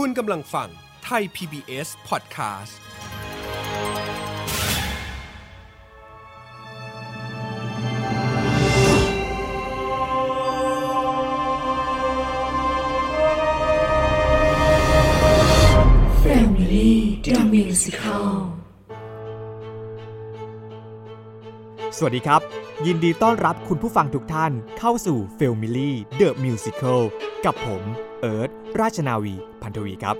คุณกำลังฟังไทย PBS Podcast สวัสดีครับ ยินดีต้อนรับคุณผู้ฟังทุกท่านเข้าสู่ f a m i l y The Musical กับผม เอิร์ธราชนาวี พันธวีครับ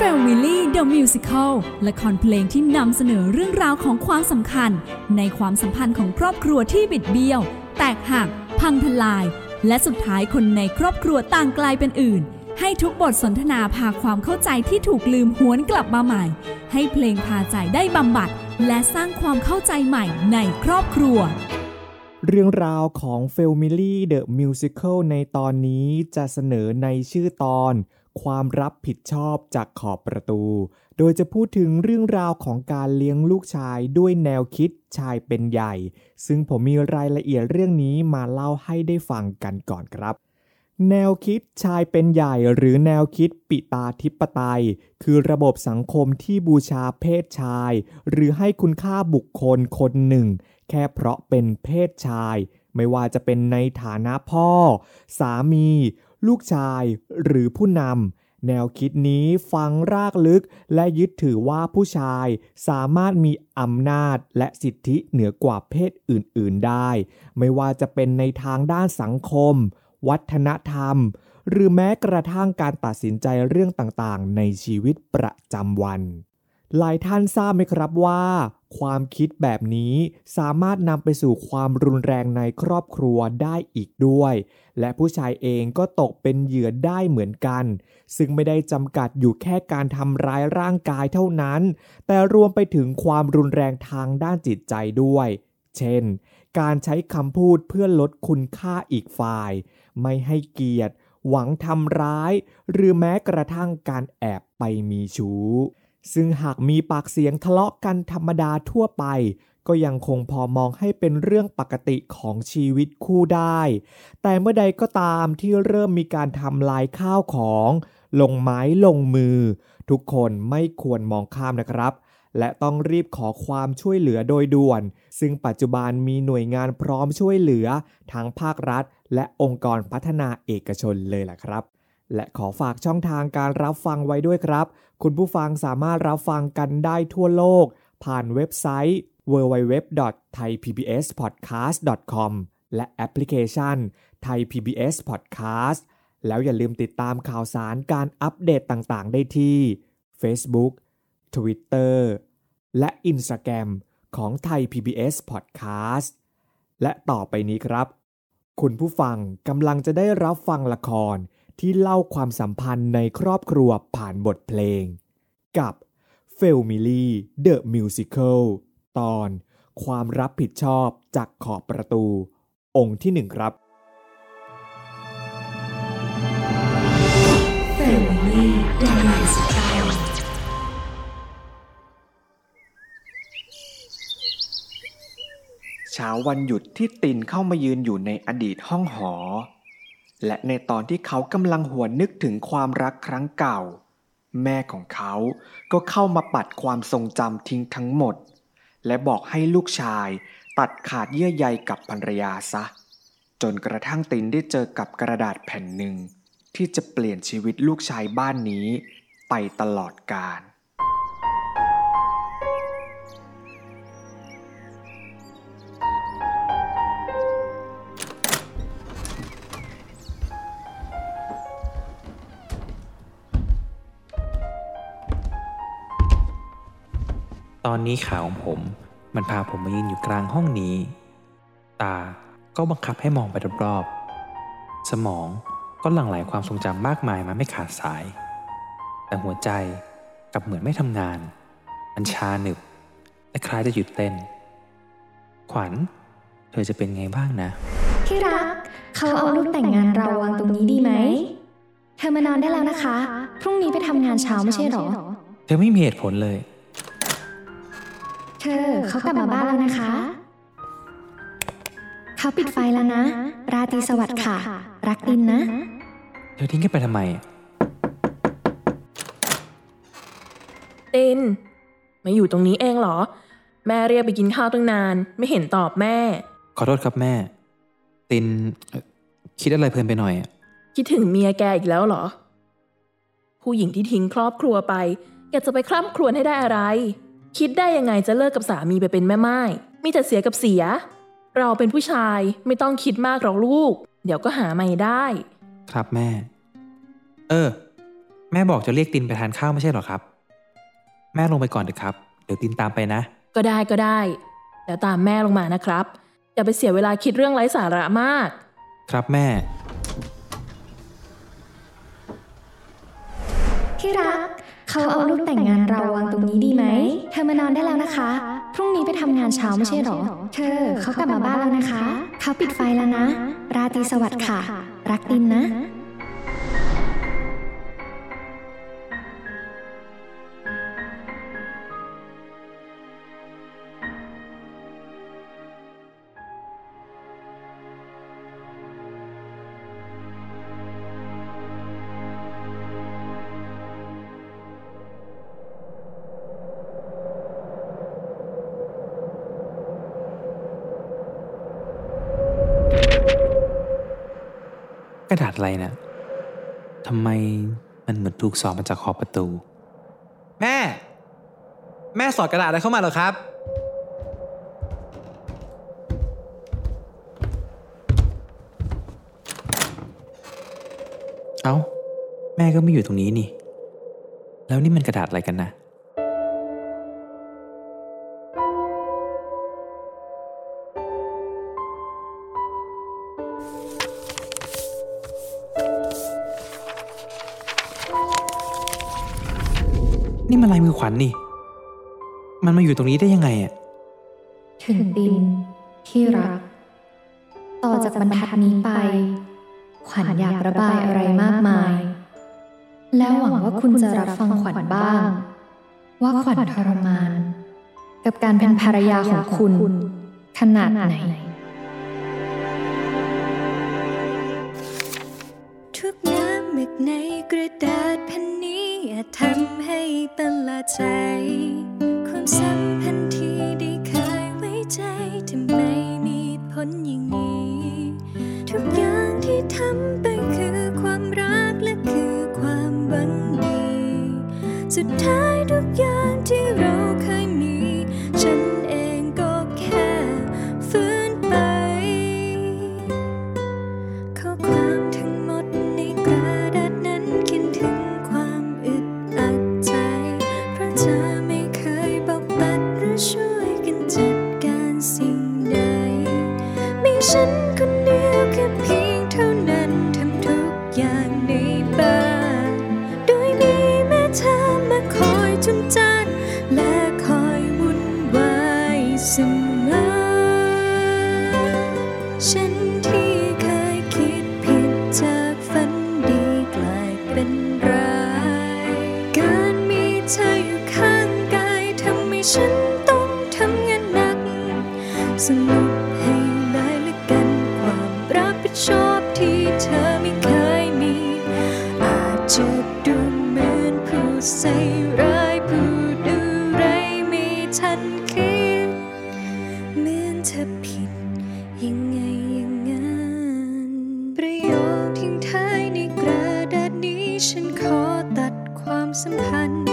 Family The Musical ละครเพลงที่นำเสนอเรื่องราวของความสำคัญ ในความสัมพันธ์ของครอบครัวที่บิดเบี้ยว แตกหัก พังทลาย และสุดท้ายคนในครอบครัวต่างกลายเป็นอื่น ให้ทุกบทสนทนาพาความเข้าใจที่ถูกลืมหวนกลับมาใหม่ ให้เพลงพาใจได้บำบัด และสร้างความเข้าใจใหม่ในครอบครัว เรื่องราวของ f a m i l y The Musical ในตอนนี้จะเสนอในชื่อตอน ความรับผิดชอบจากขอบประตู โดยจะพูดถึงเรื่องราวของการเลี้ยงลูกชายด้วยแนวคิดชายเป็นใหญ่ ซึ่งผมมีรายละเอียดเรื่องนี้มาเล่าให้ได้ฟังกันก่อนครับ แนวคิดชายเป็นใหญ่หรือแนวคิดปิตาธิปไตย คือระบบสังคมที่บูชาเพศชาย หรือให้คุณค่าบุคคลคนหนึ่ง แค่เพราะเป็นเพศชาย ไม่ว่าจะเป็นในฐานะพ่อ สามี ลูกชาย หรือผู้นำแนวคิดนี้ฟังรากลึกและยึดถือว่าผู้ชายสามารถมีอำนาจและสิทธิเหนือกว่าเพศอื่น ๆ ได้ ไม่ว่าจะเป็นในทางด้านสังคม วัฒนธรรม หรือแม้กระทั่งการตัดสินใจเรื่องต่างๆ ในชีวิตประจำวัน หลายท่านทราบไหมครับว่า ความคิดแบบนี้สามารถนำไปสู่ความรุนแรงในครอบครัวได้อีกด้วย และผู้ชายเองก็ตกเป็นเหยื่อได้เหมือนกัน ซึ่งไม่ได้จำกัดอยู่แค่การทำร้ายร่างกายเท่านั้น แต่รวมไปถึงความรุนแรงทางด้านจิตใจด้วย เช่นการใช้คำพูดเพื่อลดคุณค่าอีกฝ่าย ไม่ให้เกียรติ หวังทำร้าย หรือแม้กระทั่งการแอบไปมีชู้ ซึ่งหากมีปากเสียงทะเลาะกันธรรมดาทั่วไป ก็ยังคงพอมองให้เป็นเรื่องปกติของชีวิตคู่ได้ แต่เมื่อใดก็ตามที่เริ่มมีการทำลายข้าวของ ลงไม้ลงมือ ทุกคนไม่ควรมองข้ามนะครับและต้องรีบขอความช่วยเหลือโดยด่วน ซึ่งปัจจุบันมีหน่วยงานพร้อมช่วยเหลือ ทั้งภาครัฐ และองค์กรพัฒนาเอกชนเลยล่ะครับ และขอฝากช่องทางการรับฟังไว้ด้วยครับ คุณผู้ฟังสามารถรับฟังกันได้ทั่วโลก ผ่านเว็บไซต์ www.thaipbspodcast.com และแอปพลิเคชัน Thai PBS Podcast แล้วอย่าลืมติดตามข่าวสารการอัปเดตต่างๆ ได้ที่ Facebook Twitter และ Instagram ของ Thai PBS Podcast และต่อไปนี้ครับ คุณผู้ฟังกำลังจะได้รับฟังละครที่เล่าความสัมพันธ์ในครอบครัวผ่านบทเพลง กับ f a m i l y The Musical ตอน ความรับผิดชอบจากขอบประตู องค์ที่หนึ่งครับ Family The Musical ช้าวันหยุดที่ตินเข้ามายืนอยู่ในอดีตห้องหอ และในตอนที่เขากำลังหวนนึกถึงความรักครั้งเก่า แม่ของเขาก็เข้ามาปัดความทรงจำทิ้งทั้งหมด และบอกให้ลูกชายตัดขาดเยื่อใยกับภรรยาซะ จนกระทั่งตินได้เจอกับกระดาษแผ่นหนึ่ง ที่จะเปลี่ยนชีวิตลูกชายบ้านนี้ไปตลอดกาล ตอนนี้ขาของผม มันพาผมมายืนอยู่กลางห้องนี้ ตาก็บังคับให้มองไปรอบๆสมองก็หลั่งไหลความทรงจำมากมายมาไม่ขาดสาย แต่หัวใจกลับเหมือนไม่ทำงาน มันชาหนึบ และคล้ายจะหยุดเต้น ขวัญ เธอจะเป็นไงบ้างนะที่รัก เขาเอารูปแต่งงานเราวางตรงนี้ดีไหม เธอมานอนได้แล้วนะคะ พรุ่งนี้ไปทำงานเช้าไม่ใช่หรอ เธอไม่มีเหตุผลเลย เธอเขากลับมาบ้านแล้วนะคะ เขาปิดไฟแล้วนะ ราตรีสวัสดิ์ค่ะ รักตินนะธอทิ้งกันไปทำไมอะตินมาอยู่ตรงนี้เองเหรอ แม่เรียกไปกินข้าวตั้งนาน ไม่เห็นตอบแม่ ขอโทษครับแม่ ตินเอ่อคิดอะไรเพลินไปหน่อยอะคิดถึงเมียแกอีกแล้วเหรอ ผู้หญิงที่ทิ้งครอบครัวไป อยากจะไปคร่ำครวญให้ได้อะไร คิดได้ยังไงจะเลิกกับสามีไปเป็นแม่ไม้มีแต่เสียกับเสีย เราเป็นผู้ชายไม่ต้องคิดมากหรอกลูก เดี๋ยวก็หาใหม่ได้ ครับแม่ เออ แม่บอกจะเรียกตินไปทานข้าวไม่ใช่เหรอครับ แม่ลงไปก่อนเถอะครับ เดี๋ยวตินตามไปนะ ก็ได้ก็ได้แล้วตามแม่ลงมานะครับ อย่าไปเสียเวลาคิดเรื่องไร้สาระมาก ครับแม่ ที่รัก เขาเอารูปแต่งงานเราวางตรงนี้ดีไหม เธอมานอนได้แล้วนะคะ พรุ่งนี้ไปทำงานเช้าไม่ใช่หรอ เธอเขากลับมาบ้านแล้วนะคะ เขาปิดไฟแล้วนะ ราตรีสวัสดิ์ค่ะ รักตินนะ กระดาษอะไรนะทำไมมันเหมือนถูกสอบมาจากขอบประตู แม่ แม่สอดกระดาษอะไรเข้ามาเหรอครับ เอ้า แม่ก็ไม่อยู่ตรงนี้นี่ แล้วนี่มันกระดาษอะไรกันนะ มันลายมือขวัญนี่ มันมาอยู่ตรงนี้ได้ยังไงอะถึงตินที่รัก ต่อจากบรรทัดนี้ไป ขวัญอยากระบายอะไรมากมาย แล้วหวังว่าคุณจะรับฟังขวัญบ้าง ว่าขวัญทรมาน กับการเป็นภรรยาของคุณ ขนาดไหนทุกน้ำหมึกในกระดาษแผ่น นี้อาจทำให้ประหละใจ ความสัมพันธ์ที่ได้เคยไว้ใจทำไมมีผลอย่างนี้ ทุกอย่างที่ทำไปคือความรักและคือความบังดี สุดท้ายทุกอย่างที่เรา ยังไงอย่างนั้น ประโยคทิ้งท้ายในกระดาษนี้ ฉันขอตัดความสัมพันธ์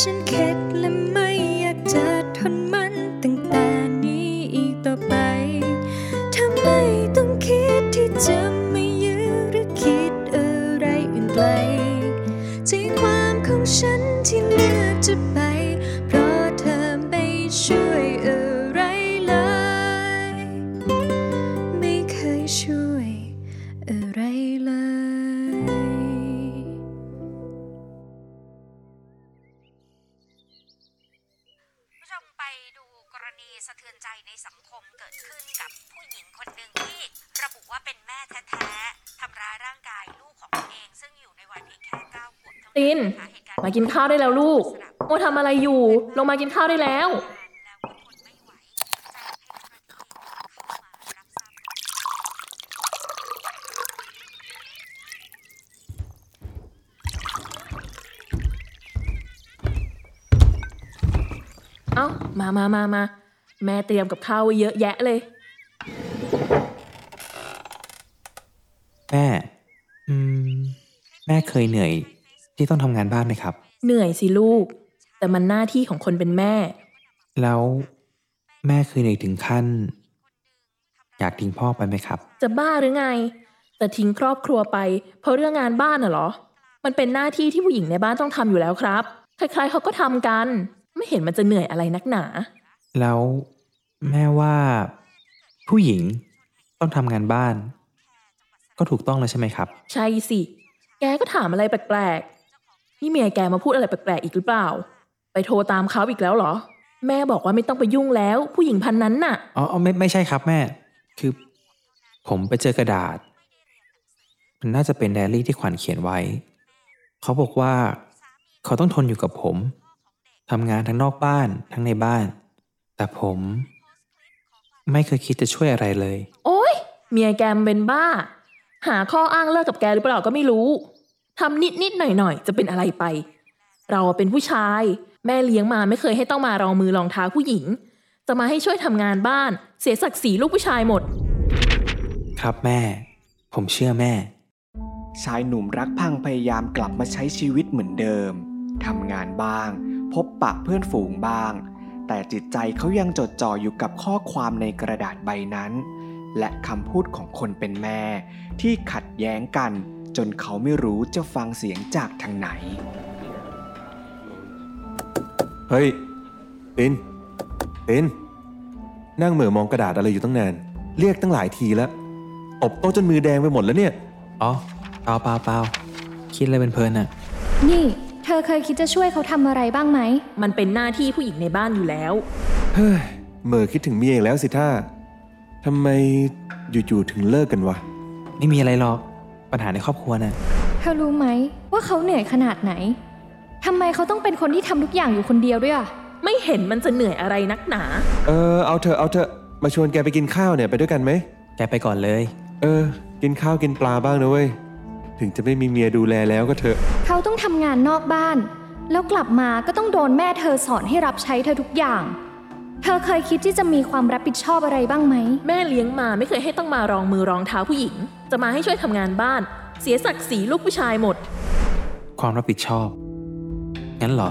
ฉันเข็ดและไม่อยากจะทนมันตั้งแต่นี้อีกต่อไปถ้าไม่ต้องคิดที่จะ ติน มากินข้าวได้แล้วลูกโมทำอะไรอยู่ ลงมากินข้าวได้แล้ว เอ้า มามามามา แม่เตรียมกับข้าวไว้เยอะแยะเลย แม่ อืม แม่เคยเหนื่อย ที่ต้องทำงานบ้านไหมครับ เหนื่อยสิลูก แต่มันหน้าที่ของคนเป็นแม่ แล้วแม่เคยเหนื่อยถึงขั้น อยากทิ้งพ่อไปไหมครับ จะบ้าหรือไง แต่ทิ้งครอบครัวไป เพราะเรื่องงานบ้านน่ะเหรอ มันเป็นหน้าที่ที่ผู้หญิงในบ้านต้องทำอยู่แล้วครับ ใครๆเขาก็ทำกัน ไม่เห็นมันจะเหนื่อยอะไรนักหนา แล้วแม่ว่า ผู้หญิงต้องทำงานบ้าน ก็ถูกต้องแล้วใช่ไหมครับ ใช่สิ แกก็ถามอะไรแปลกๆ นี่เมียแกมาพูดอะไรแปลกๆอีกหรือเปล่า ไปโทรตามเขาอีกแล้วเหรอ แม่บอกว่าไม่ต้องไปยุ่งแล้ว ผู้หญิงพันนั้นน่ะอ๋ออ๋อไม่ไม่ใช่ครับแม่ คือ ผมไปเจอกระดาษ มันน่าจะเป็นไดอารี่ที่ขวัญเขียนไว้ เขาบอกว่า เขาต้องทนอยู่กับผมทำงานทั้งนอกบ้านทั้งในบ้าน แต่ผม ไม่เคยคิดจะช่วยอะไรเลย โอ๊ยเมียแกมนเป็นบ้า หาข้ออ้างเลิกกับแกหรือเปล่าก็ไม่รู้ ทำนิดนิดๆหน่อยหน่อยๆจะเป็นอะไรไป เราเป็นผู้ชาย แม่เลี้ยงมาไม่เคยให้ต้องมารองมือรองเท้าผู้หญิง จะมาให้ช่วยทำงานบ้าน เสียศักดิ์ศรีลูกผู้ชายหมด ครับแม่ ผมเชื่อแม่ ชายหนุ่มรักพังพยายามกลับมาใช้ชีวิตเหมือนเดิมทำงานบ้าง พบปะเพื่อนฝูงบ้าง แต่จิตใจเขายังจดจ่ออยู่กับข้อความในกระดาษใบนั้น และคำพูดของคนเป็นแม่ที่ขัดแย้งกัน จนเขาไม่รู้จะฟังเสียงจากทางไหน เฮ้ยตินตินนั่งเหม่อมองกระดาษอะไรอยู่ตั้งนาน เรียกตั้งหลายทีแล้วตบโต๊ะจนมือแดงไปหมดแล้วเนี่ย อ๋อเปล่าเปล่าเปล่าคิดอะไรเป็นเพลินๆน่ะนี่ เธอเคยคิดจะช่วยเขาทำอะไรบ้างไหม มันเป็นหน้าที่ผู้หญิงในบ้านอยู่แล้ว เฮ้ยเหม่อคิดถึงเมียอีกแล้วสิท่าทำไมอยู่ๆถึงเลิกกันวะ ไม่มีอะไรหรอก ปัญหาในครอบครัวน่ะเธอรู้ไหมว่าเขาเหนื่อยขนาดไหนทำไมเขาต้องเป็นคนที่ทำทุกอย่างอยู่คนเดียวด้วยอะไม่เห็นมันจะเหนื่อยอะไรนักหนา เออเอาเถอะเอาเถอะมาชวนแกไปกินข้าวเนี่ยไปด้วยกันไหม แกไปก่อนเลย เออ กินข้าวกินปลาบ้างนะเว้ย ถึงจะไม่มีเมียดูแลแล้วก็เถอะ เขาต้องทำงานนอกบ้าน แล้วกลับมาก็ต้องโดนแม่เธอสอนให้รับใช้เธอทุกอย่าง เธอเคยคิดที่จะมีความรับผิดชอบอะไรบ้างไหม แม่เลี้ยงมาไม่เคยให้ต้องมารองมือรองเท้าผู้หญิง จะมาให้ช่วยทำงานบ้าน เสียศักดิ์ศรีลูกผู้ชายหมด ความรับผิดชอบ งั้นเหรอ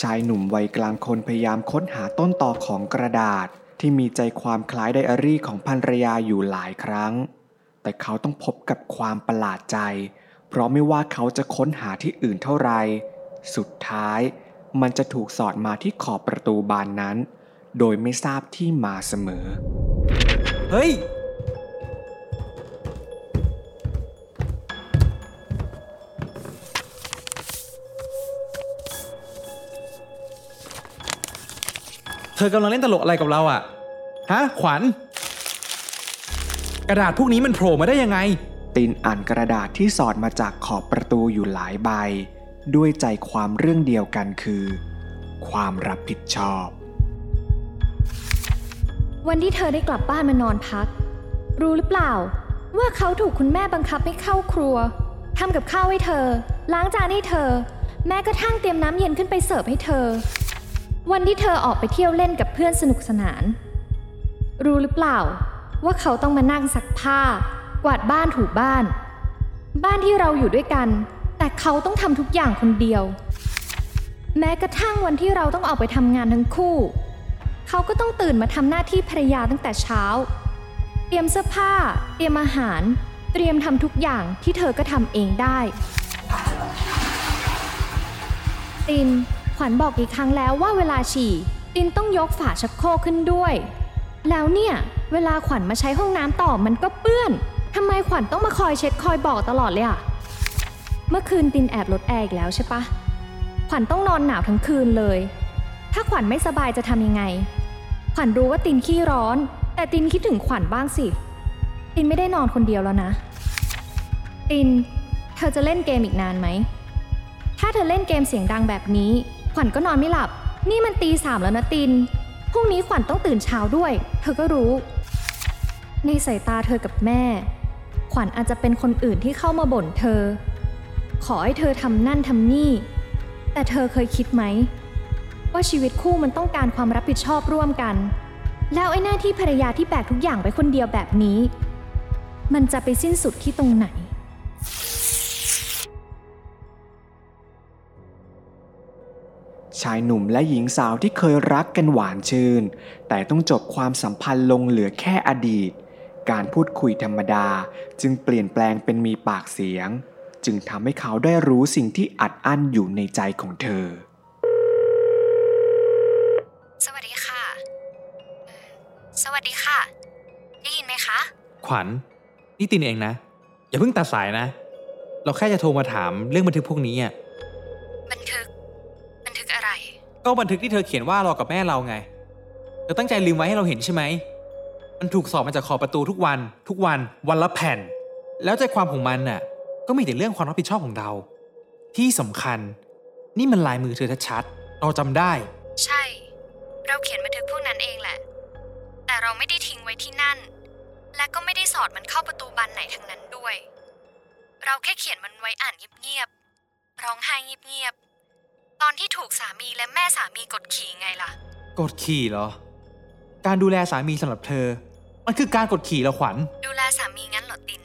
ชายหนุ่มวัยกลางคนพยายามค้นหาต้นต่อของกระดาษ ที่มีใจความคล้ายไดอารี่ของภรรยาอยู่หลายครั้ง แต่เขาต้องพบกับความประหลาดใจ เพราะไม่ว่าเขาจะค้นหาที่อื่นเท่าไร สุดท้ายมันจะถูกสอดมาที่ขอบประตูบานนั้น โดยไม่ทราบที่มาเสมอ เฮ้ย เธอกำลังเล่นตลกอะไรกับเราอะฮะ ขวัญ กระดาษพวกนี้มันโผล่มาได้ยังไง ตินอ่านกระดาษที่สอดมาจากขอบประตูอยู่หลายใบ ด้วยใจความเรื่องเดียวกันคือ ความรับผิดชอบ วันที่เธอได้กลับบ้านมานอนพัก รู้หรือเปล่า ว่าเขาถูกคุณแม่บังคับให้เข้าครัวทำกับข้าวให้เธอ ล้างจานให้เธอ แม้กระทั่งเตรียมน้ำเย็นขึ้นไปเสิร์ฟให้เธอ วันที่เธอออกไปเที่ยวเล่นกับเพื่อนสนุกสนาน รู้หรือเปล่า ว่าเขาต้องมานั่งซักผ้า กวาดบ้านถูบ้าน บ้านที่เราอยู่ด้วยกัน แต่เขาต้องทำทุกอย่างคนเดียว แม้กระทั่งวันที่เราต้องออกไปทำงานทั้งคู่ เขาก็ต้องตื่นมาทำหน้าที่ภรรยาตั้งแต่เช้า เตรียมเสื้อผ้า เตรียมอาหาร เตรียมทำทุกอย่างที่เธอก็ทำเองได้ติน ขวัญบอกกี่ครั้งแล้วว่าเวลาฉี่ตินต้องยกฝาชักโครกขึ้นด้วย แล้วเนี่ย เวลาขวัญมาใช้ห้องน้ำต่อมันก็เปื้อนทำไมขวัญต้องมาคอยเช็ดคอยบอกตลอดเลยอะเมื่อคืนตินแอบลดแอร์อีกแล้วใช่ปะขวัญต้องนอนหนาวทั้งคืนเลย ถ้าขวัญไม่สบายจะทำยังไง ขวัญรู้ว่าตินขี้ร้อน แต่ตินคิดถึงขวัญบ้างสิ ตินไม่ได้นอนคนเดียวแล้วนะ ติน เธอจะเล่นเกมอีกนานไหม ถ้าเธอเล่นเกมเสียงดังแบบนี้ ขวัญก็นอนไม่หลับ นี่มันตีสามแล้วนะติน พรุ่งนี้ขวัญต้องตื่นเช้าด้วย เธอก็รู้ ในสายตาเธอกับแม่ ขวัญอาจจะเป็นคนอื่นที่เข้ามาบ่นเธอ ขอให้เธอทำนั่นทำนี่ แต่เธอเคยคิดไหม ว่าชีวิตคู่มันต้องการความรับผิดชอบร่วมกัน แล้วไอ้หน้าที่ภรรยาที่แบกทุกอย่างไปคนเดียวแบบนี้ มันจะไปสิ้นสุดที่ตรงไหน ชายหนุ่มและหญิงสาวที่เคยรักกันหวานชื่น แต่ต้องจบความสัมพันธ์ลงเหลือแค่อดีต การพูดคุยธรรมดาจึงเปลี่ยนแปลงเป็นมีปากเสียง จึงทำให้เขาได้รู้สิ่งที่อัดอั้นอยู่ในใจของเธอ สวัสดีค่ะเอ่อสวัสดีค่ะ ได้ยินไหมคะ ขวัญนี่ตินเองนะ อย่าเพิ่งตัดสายนะ เราแค่จะโทรมาถามเรื่องบันทึกพวกนี้อะ ก็บันทึกที่เธอเขียนว่าเรากับแม่เราไง เธอตั้งใจลืมไว้ให้เราเห็นใช่ไหม มันถูกสอบมาจากขอบประตูทุกวัน ทุกวัน วันละแผ่น แล้วใจความของมันน่ะ ก็มีแต่เรื่องความรับผิดชอบของเรา ที่สำคัญ นี่มันลายมือเธอชัดๆเราจำได้ ใช่ เราเขียนบันทึกพวกนั้นเองแหละ แต่เราไม่ได้ทิ้งไว้ที่นั่น และก็ไม่ได้สอดมันเข้าประตูบานไหนทั้งนั้นด้วย เราแค่เขียนมันไว้อ่านเงียบๆร้องไห้เงียบๆ ตอนที่ถูกสามีและแม่สามีกดขี่ไงล่ะ กดขี่เหรอ การดูแลสามีสำหรับเธอ มันคือการกดขี่เหรอขวัญ ดูแลสามีงั้นเหรอติน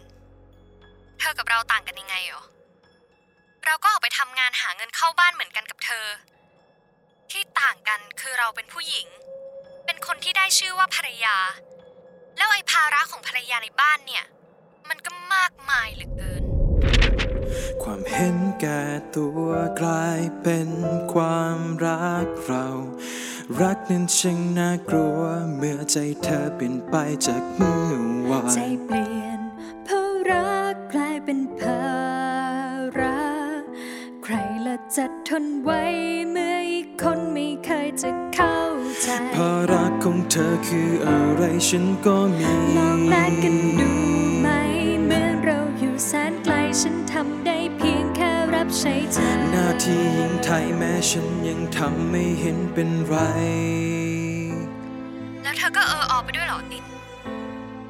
เธอกับเราต่างกันยังไงหรอ เราก็ออกไปทำงานหาเงินเข้าบ้านเหมือนกันกับเธอ ที่ต่างกันคือเราเป็นผู้หญิง เป็นคนที่ได้ชื่อว่าภรรยา แล้วไอ้ภาระของภรรยาในบ้านเนี่ย มันก็มากมายเหลือเกิน ความเห็นแก่ตัวกลายเป็นความรักเรา รักนั้นช่างน่ากลัว เมื่อใจเธอเปลี่ยนไปจากเมื่อวาใจนเปลี่ยนเพราะรักกลายเป็นภาระใครละจะทนไว้เมื่ออีกคนไม่เคยจะเข้าใจเพราะรักของเธอคืออะไรฉันก็มีลองแลกกันดูำได้เพียงแค่รับใช้เธอหน้าที่ยิ่งไทยแม้ฉันยังทำไม่เห็นเป็นไร แล้วเธอก็เออออกไปด้วยเหรอติน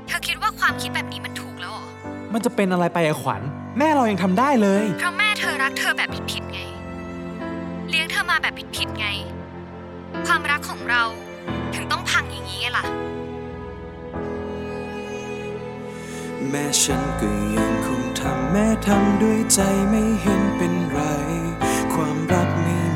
เธอคิดว่าความคิดแบบนี้มันถูกแล้วเหรอ มันจะเป็นอะไรไปอะขวัญ แม่เรายังทำได้เลย เพราะแม่เธอรักเธอแบบผิดๆไง เลี้ยงเธอมาแบบผิดๆไง ความรักของเราถึงต้องพังอย่างนี้ไงล่ะ แม้ฉันก็ยังคงทำแม้ทำด้วยใจไม่เห็นเป็นไร ความรักไม่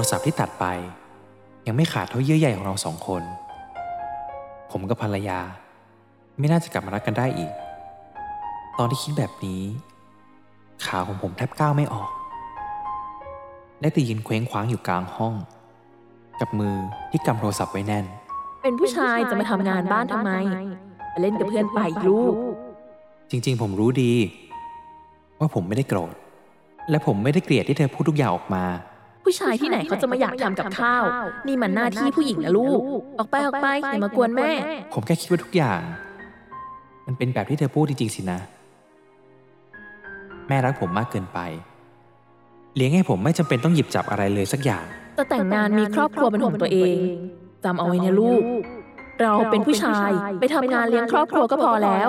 รศัพท์ที่ตัดไป ยังไม่ขาดเท่าเยื่อใยของเราสองคน ผมกับภรรยา ไม่น่าจะกลับมารักกันได้อีก ตอนที่คิดแบบนี้ ขาของผมแทบก้าวไม่ออก ได้แต่ยืนเคว้งคว้างอยู่กลางห้อง กับมือที่กำโทรศัพท์ไว้แน่น เป็นผู้ชายจะมาทำงานบ้านทำไมไปเล่นกับเพื่อนไปลูก จริงๆ ผมรู้ดี ว่าผมไม่ได้โกรธ และผมไม่ได้เกลียดที่เธอพูดทุกอย่างออกมา ผู้ชายที่ไหนเขาจะมาอยากทำกับข้าว นี่มันหน้าที่ผู้หญิงนะลูก ออกไปออกไปอย่ามากวนแม่ ผมแค่คิดว่าทุกอย่าง มันเป็นแบบที่เธอพูดจริงๆสินะ แม่รักผมมากเกินไป เลี้ยงให้ผมไม่จำเป็นต้องหยิบจับอะไรเลยสักอย่างจะแต่งงานมีครอบครัวเป็นของตัวเองจำเอาไว้นะลูก เราเป็นผู้ชายไปทำงานเลี้ยงครอบครัวก็พอแล้ว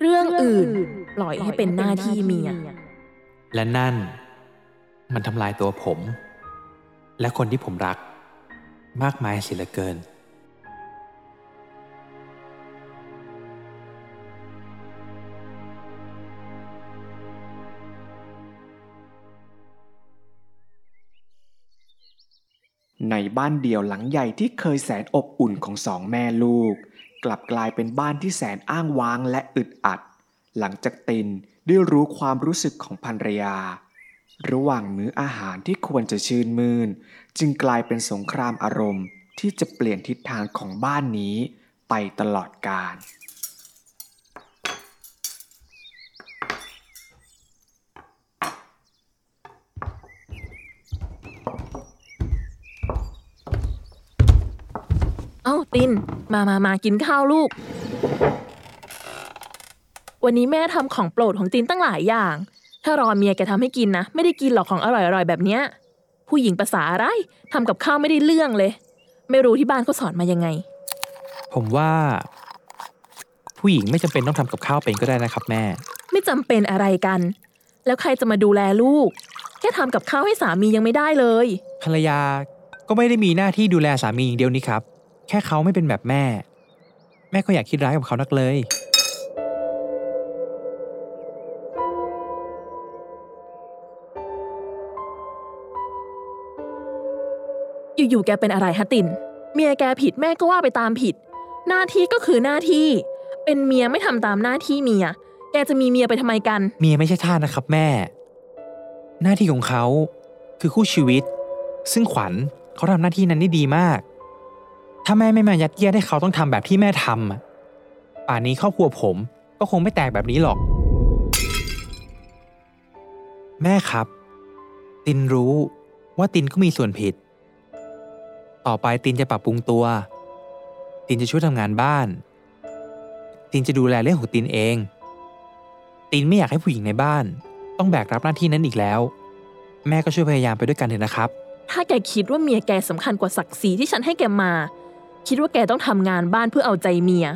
เรื่องอื่นปล่อยให้เป็นหน้าที่เมียและนั่น มันทำลายตัวผม และคนที่ผมรัก มากมายเสียเหลือเกิน ในบ้านเดียวหลังใหญ่ที่เคยแสนอบอุ่นของสองแม่ลูก กลับกลายเป็นบ้านที่แสนอ้างว้างและอึดอัด หลังจากตินได้รู้ความรู้สึกของภรรยา ระหว่างมื้ออาหารที่ควรจะชื่นมื่นจึงกลายเป็นสงครามอารมณ์ที่จะเปลี่ยนทิศทางของบ้านนี้ไปตลอดกาลเอ้าติน มามามากินข้าวลูก วันนี้แม่ทำของโปรดของตินตั้งหลายอย่าง ถ้ารอเมียแกทำให้กินนะ ไม่ได้กินหรอกของอร่อยๆแบบเนี้ย ผู้หญิงภาษาอะไรทำกับข้าวไม่ได้เรื่องเลย ไม่รู้ที่บ้านเขาสอนมายังไง ผมว่า ผู้หญิงไม่จำเป็นต้องทำกับข้าวเป็นก็ได้นะครับ แม่ ไม่จำเป็นอะไรกัน แล้วใครจะมาดูแลลูก แค่ทำกับข้าวให้สามียังไม่ได้เลย ภรรยาก็ไม่ได้มีหน้าที่ดูแลสามีอย่างเดียวนี่ครับ แค่เขาไม่เป็นแบบแม่ แม่ก็อยากคิดร้ายกับเขานักเลย อยู่ๆแกเป็นอะไรฮะติน เมียแกผิดแม่ก็ว่าไปตามผิด หน้าที่ก็คือหน้าที่ เป็นเมียไม่ทำตามหน้าที่เมีย แกจะมีเมียไปทำไมกัน เมียไม่ใช่ท่าสนะครับแม่ หน้าที่ของเขาคือคู่ชีวิต ซึ่งขวัญเขาทำหน้าที่นั้นได้ดีมาก ถ้าแม่ไม่มายัดเยียดให้เขาต้องทำแบบที่แม่ทำป่านนี้ครอบครัวผมก็คงไม่แตกแบบนี้หรอก แม่ครับ ตินรู้ว่าตินก็มีส่วนผิด ต่อไปตินจะปรับปรุงตัว ตินจะช่วยทำงานบ้าน ตินจะดูแลเรื่องของตินเอง ตินไม่อยากให้ผู้หญิงในบ้าน ต้องแบกรับหน้าที่นั้นอีกแล้ว แม่ก็ช่วยพยายามไปด้วยกันเถอะนะครับ ถ้าแกคิดว่าเมียแกสำคัญกว่าศักดิ์ศรีที่ฉันให้แกมา คิดว่าแกต้องทำงานบ้านเพื่อเอาใจเมีย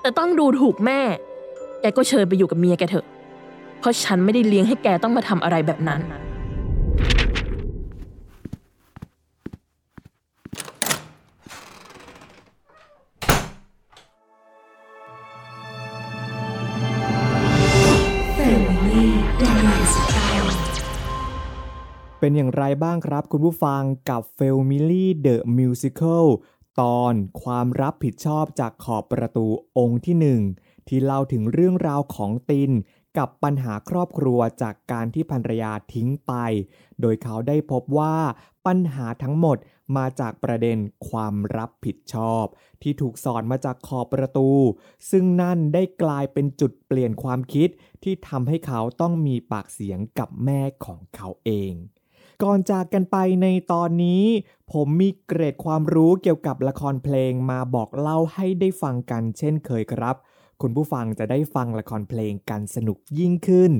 แต่ต้องดูถูกแม่ แกก็เชิญไปอยู่กับเมียแกเถอะ เพราะฉันไม่ได้เลี้ยงให้แกต้องมาทำอะไรแบบนั้น เป็นอย่างไรบ้างครับคุณผู้ฟังกับ f a m i l y The Musical ตอนความรับผิดชอบจากขอบประตูองค์ที่หนึ่งที่เล่าถึงเรื่องราวของติน กับปัญหาครอบครัวจากการที่ภรรยาทิ้งไป โดยเขาได้พบว่าปัญหาทั้งหมดมาจากประเด็นความรับผิดชอบ ที่ถูกสอนมาจากขอบประตู ซึ่งนั่นได้กลายเป็นจุดเปลี่ยนความคิดที่ทำให้เขาต้องมีปากเสียงกับแม่ของเขาเอง ก่อนจากกันไปในตอนนี้ ผมมีเกรดความรู้เกี่ยวกับละครเพลงมาบอกเล่าให้ได้ฟังกันเช่นเคยครับ คุณผู้ฟังจะได้ฟังละครเพลงกันสนุกยิ่งขึ้น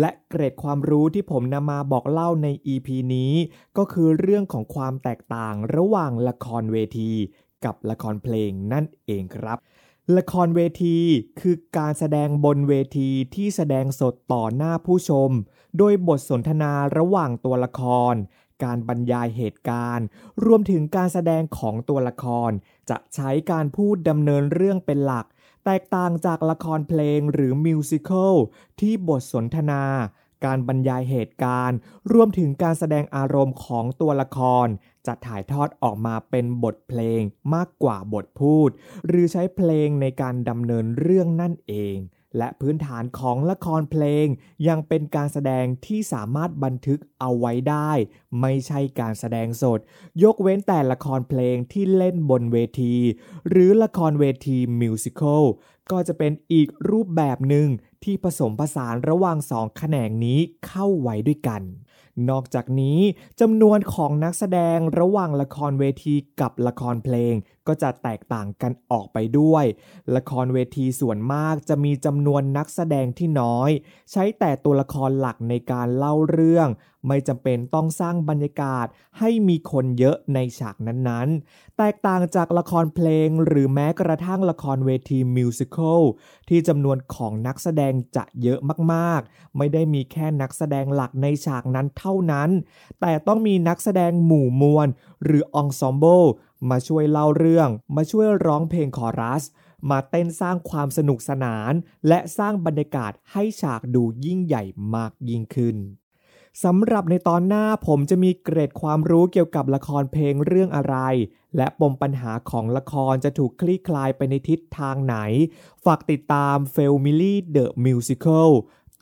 และเกรดความรู้ที่ผมนำมาบอกเล่าใน EP นี้ ก็คือเรื่องของความแตกต่างระหว่างละครเวที กับละครเพลงนั่นเองครับละครเวทีคือการแสดงบนเวทีที่แสดงสดต่อหน้าผู้ชม โดยบทสนทนาระหว่างตัวละคร การบรรยายเหตุการณ์ รวมถึงการแสดงของตัวละคร จะใช้การพูดดำเนินเรื่องเป็นหลัก แตกต่างจากละครเพลงหรือมิวสิควลที่บทสนทนาการบรรยายเหตุการณ์ รวมถึงการแสดงอารมณ์ของตัวละคร จะถ่ายทอดออกมาเป็นบทเพลงมากกว่าบทพูด หรือใช้เพลงในการดำเนินเรื่องนั่นเอง และพื้นฐานของละครเพลง ยังเป็นการแสดงที่สามารถบันทึกเอาไว้ได้ ไม่ใช่การแสดงสด ยกเว้นแต่ละครเพลงที่เล่นบนเวที หรือละครเวทีมิวสิควลก็จะเป็นอีกรูปแบบหนึ่งที่ผสมผสานระหว่างสองแขนงนี้เข้าไว้ด้วยกัน นอกจากนี้จำนวนของนักแสดงระหว่างละครเวทีกับละครเพลง ก็จะแตกต่างกันออกไปด้วย ละครเวทีส่วนมากจะมีจำนวนนักแสดงที่น้อย ใช้แต่ตัวละครหลักในการเล่าเรื่อง ไม่จำเป็นต้องสร้างบรรยากาศให้มีคนเยอะในฉากนั้นๆ แตกต่างจากละครเพลงหรือแม้กระทั่งละครเวทีมิวสิควลที่จำนวนของนักแสดงจะเยอะมากๆ ไม่ได้มีแค่นักแสดงหลักในฉากนั้นเท่านั้น แต่ต้องมีนักแสดงหมู่มวลหรือองซอมโบ มาช่วยเล่าเรื่อง มาช่วยร้องเพลงคอรัส มาเต้นสร้างความสนุกสนาน และสร้างบรรยากาศให้ฉากดูยิ่งใหญ่มากยิ่งขึ้นสำหรับในตอนหน้าผมจะมีเกรดความรู้เกี่ยวกับละครเพลงเรื่องอะไร และปมปัญหาของละครจะถูกคลี่คลายไปในทิศทางไหน ฝากติดตาม f a m i l y The Musical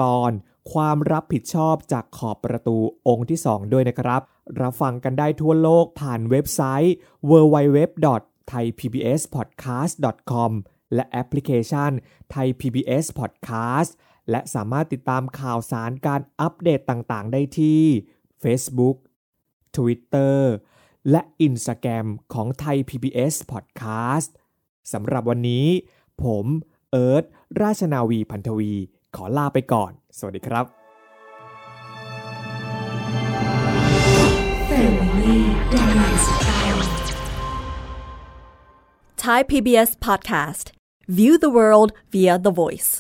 ตอน ความรับผิดชอบจากขอบประตูองค์ที่ 2 ด้วยนะครับ รับฟังกันได้ทั่วโลกผ่านเว็บไซต์ www.thaipbspodcast.com และแอปพลิเคชัน Thai PBS Podcast และสามารถติดตามข่าวสารการอัปเดตต่างๆ ได้ที่ Facebook Twitter และ Instagram ของ Thai PBS Podcast สำหรับวันนี้ ผม เอิร์ธราชนาวีพันธวี ขอลาไปก่อน สวัสดีครับ Thai PBS podcast. View the world via the voice.